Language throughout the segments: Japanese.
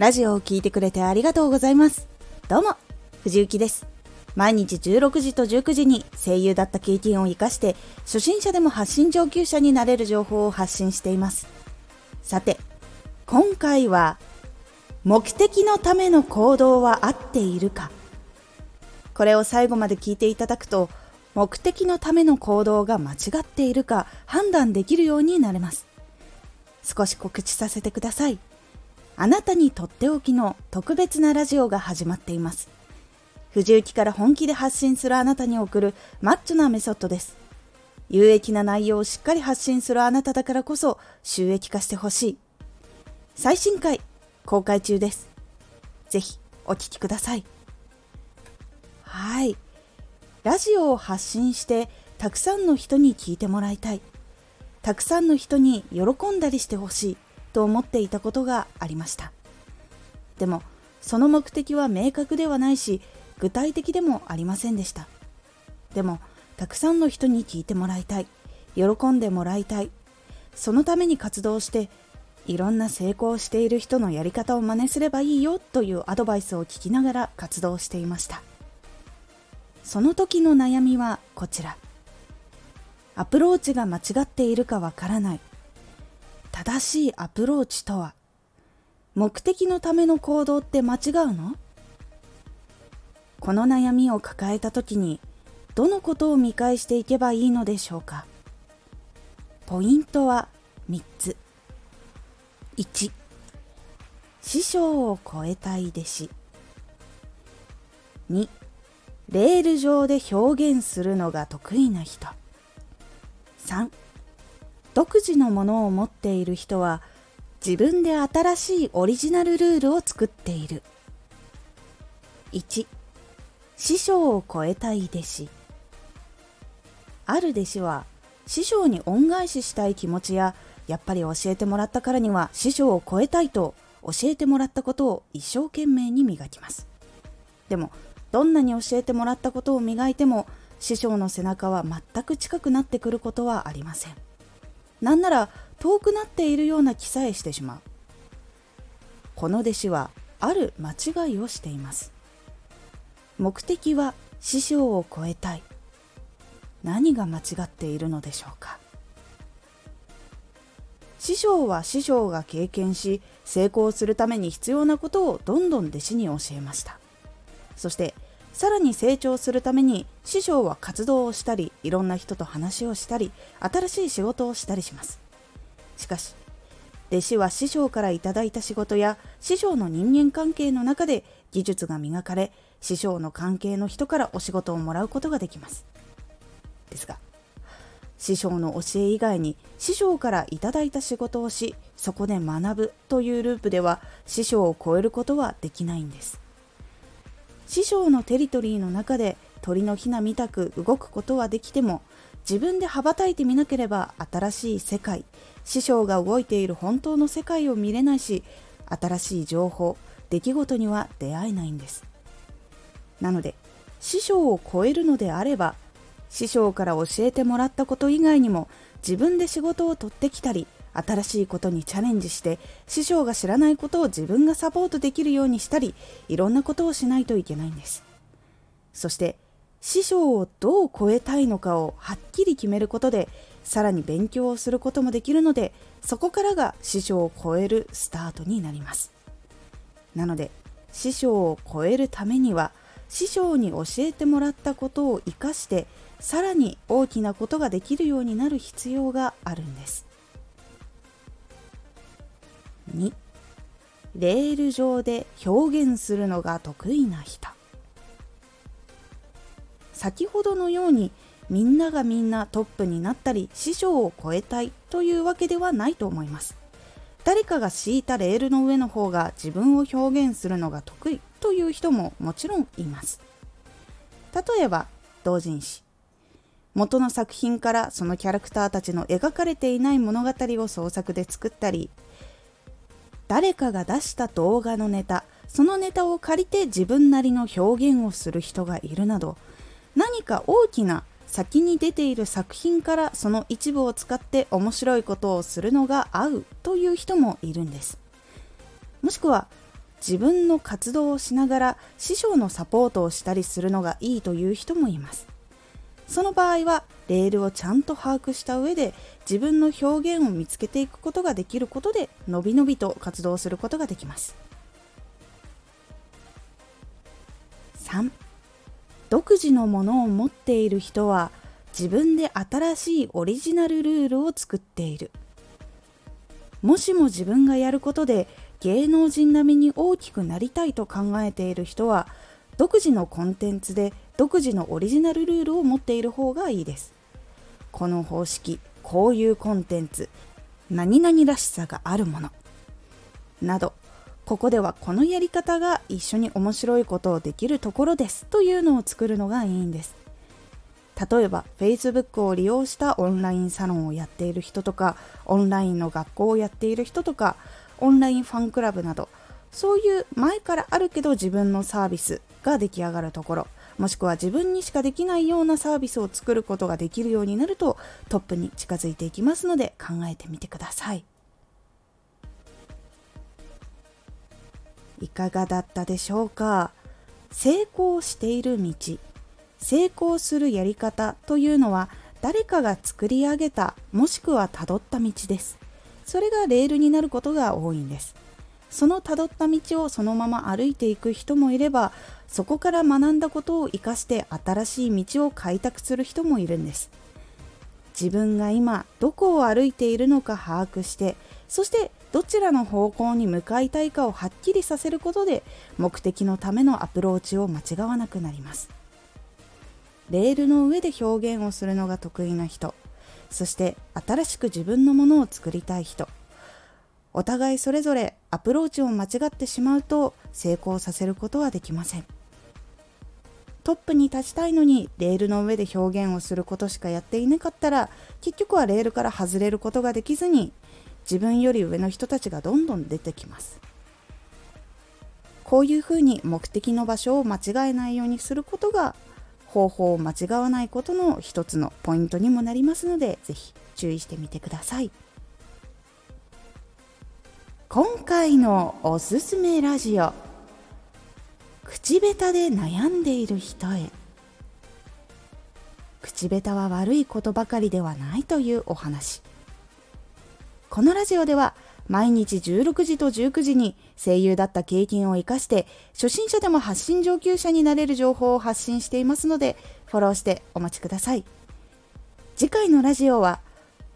ラジオを聴いてくれてありがとうございます。どうも、藤幸です。毎日16時と19時に声優だった経験を活かして初心者でも発信上級者になれる情報を発信しています。さて、今回は目的のための行動は合っているかこれを最後まで聞いていただくと目的のための行動が間違っているか判断できるようになれます少し告知させてくださいあなたにとっておきの特別なラジオが始まっています。藤雪から本気で発信するあなたに送るマッチョなメソッドです。有益な内容をしっかり発信するあなただからこそ収益化してほしい。最新回公開中です。ぜひお聴きください。はい。ラジオを発信してたくさんの人に聞いてもらいたい。たくさんの人に喜んだりしてほしい。と思っていたことがありました。でもその目的は明確ではないし具体的でもありませんでした。でもたくさんの人に聞いてもらいたい。喜んでもらいたい。そのために活動していろんな成功している人のやり方を真似すればいいよというアドバイスを聞きながら活動していました。その時の悩みはこちら。アプローチが間違っているかわからない。正しいアプローチとは？目的のための行動って間違うの？この悩みを抱えた時にどのことを見返していけばいいのでしょうか？ポイントは3つ。1師匠を超えたい弟子。2レール上で表現するのが得意な人。3独自のものを持っている人は自分で新しいオリジナルルールを作っている。1師匠を超えたい弟子。ある弟子は師匠に恩返ししたい気持ちややっぱり教えてもらったからには師匠を超えたいと教えてもらったことを一生懸命に磨きます。でもどんなに教えてもらったことを磨いても師匠の背中は全く近くなってくることはありません。なんなら遠くなっているような気さえしてしまう。この弟子はある間違いをしています。目的は師匠を超えたい。何が間違っているのでしょうか。師匠は師匠が経験し成功するために必要なことをどんどん弟子に教えました。そしてさらに成長するために師匠は活動をしたりいろんな人と話をしたり新しい仕事をしたりします。しかし弟子は師匠からいただいた仕事や師匠の人間関係の中で技術が磨かれ師匠の関係の人からお仕事をもらうことができます。ですが師匠の教え以外に師匠からいただいた仕事をしそこで学ぶというループでは師匠を超えることはできないんです。師匠のテリトリーの中で鳥のひなみたく動くことはできても自分で羽ばたいてみなければ新しい世界師匠が動いている本当の世界を見れないし新しい情報出来事には出会えないんです。なので師匠を超えるのであれば師匠から教えてもらったこと以外にも自分で仕事を取ってきたり新しいことにチャレンジして師匠が知らないことを自分がサポートできるようにしたりいろんなことをしないといけないんです。そして師匠をどう超えたいのかをはっきり決めることでさらに勉強をすることもできるのでそこからが師匠を超えるスタートになります。なので師匠を超えるためには師匠に教えてもらったことを生かしてさらに大きなことができるようになる必要があるんです。2レール上で表現するのが得意な人。先ほどのようにみんながみんなトップになったり師匠を超えたいというわけではないと思います。誰かが敷いたレールの上の方が自分を表現するのが得意という人ももちろんいます。例えば同人誌。元の作品からそのキャラクターたちの描かれていない物語を創作で作ったり誰かが出した動画のネタそのネタを借りて自分なりの表現をする人がいるなど何か大きな先に出ている作品からその一部を使って面白いことをするのが合うという人もいるんです。もしくは自分の活動をしながら師匠のサポートをしたりするのがいいという人もいます。その場合はレールをちゃんと把握した上で自分の表現を見つけていくことができることでのびのびと活動することができます。3独自のものを持っている人は自分で新しいオリジナルルールを作っている。もしも自分がやることで芸能人並みに大きくなりたいと考えている人は独自のコンテンツで独自のオリジナルルールを持っている方がいいです。この方式こういうコンテンツ何々らしさがあるものなどここではこのやり方が一緒に面白いことをできるところですというのを作るのがいいんです。例えば Facebook を利用したオンラインサロンをやっている人とかオンラインの学校をやっている人とかオンラインファンクラブなどそういう前からあるけど自分のサービスが出来上がるところもしくは自分にしかできないようなサービスを作ることができるようになるとトップに近づいていきますので考えてみてください。いかがだったでしょうか？成功している道成功するやり方というのは誰かが作り上げたもしくはたどった道です。それがレールになることが多いんです。そのたどった道をそのまま歩いていく人もいればそこから学んだことを生かして新しい道を開拓する人もいるんです。自分が今どこを歩いているのか把握してそしてどちらの方向に向かいたいかをはっきりさせることで目的のためのアプローチを間違わなくなります。レールの上で表現をするのが得意な人そして新しく自分のものを作りたい人。お互いそれぞれアプローチを間違ってしまうと成功させることはできません。トップに立ちたいのにレールの上で表現をすることしかやっていなかったら結局はレールから外れることができずに自分より上の人たちがどんどん出てきます。こういうふうに目的の場所を間違えないようにすることが方法を間違わないことの一つのポイントにもなりますので是非注意してみてください。今回のおすすめラジオ口下手で悩んでいる人へ。口下手は悪いことばかりではないというお話。このラジオでは毎日16時と19時に声優だった経験を生かして初心者でも発信上級者になれる情報を発信していますのでフォローしてお待ちください。次回のラジオは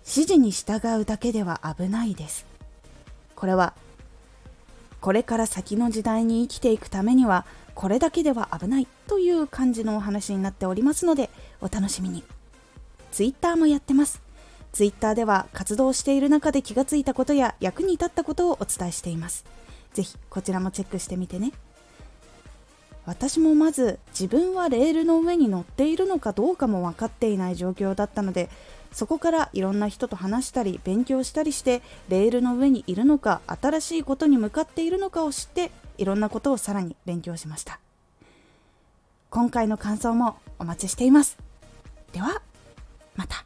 指示に従うだけでは危ないです。これはこれから先の時代に生きていくためにはこれだけでは危ないという感じのお話になっておりますのでお楽しみに。Twitter もやってます。Twitter では活動している中で気がついたことや役に立ったことをお伝えしています。是非こちらもチェックしてみてね。私もまず自分はレールの上に乗っているのかどうかも分かっていない状況だったのでそこからいろんな人と話したり勉強したりしてレールの上にいるのか新しいことに向かっているのかを知っていろんなことをさらに勉強しました。今回の感想もお待ちしています。ではまた。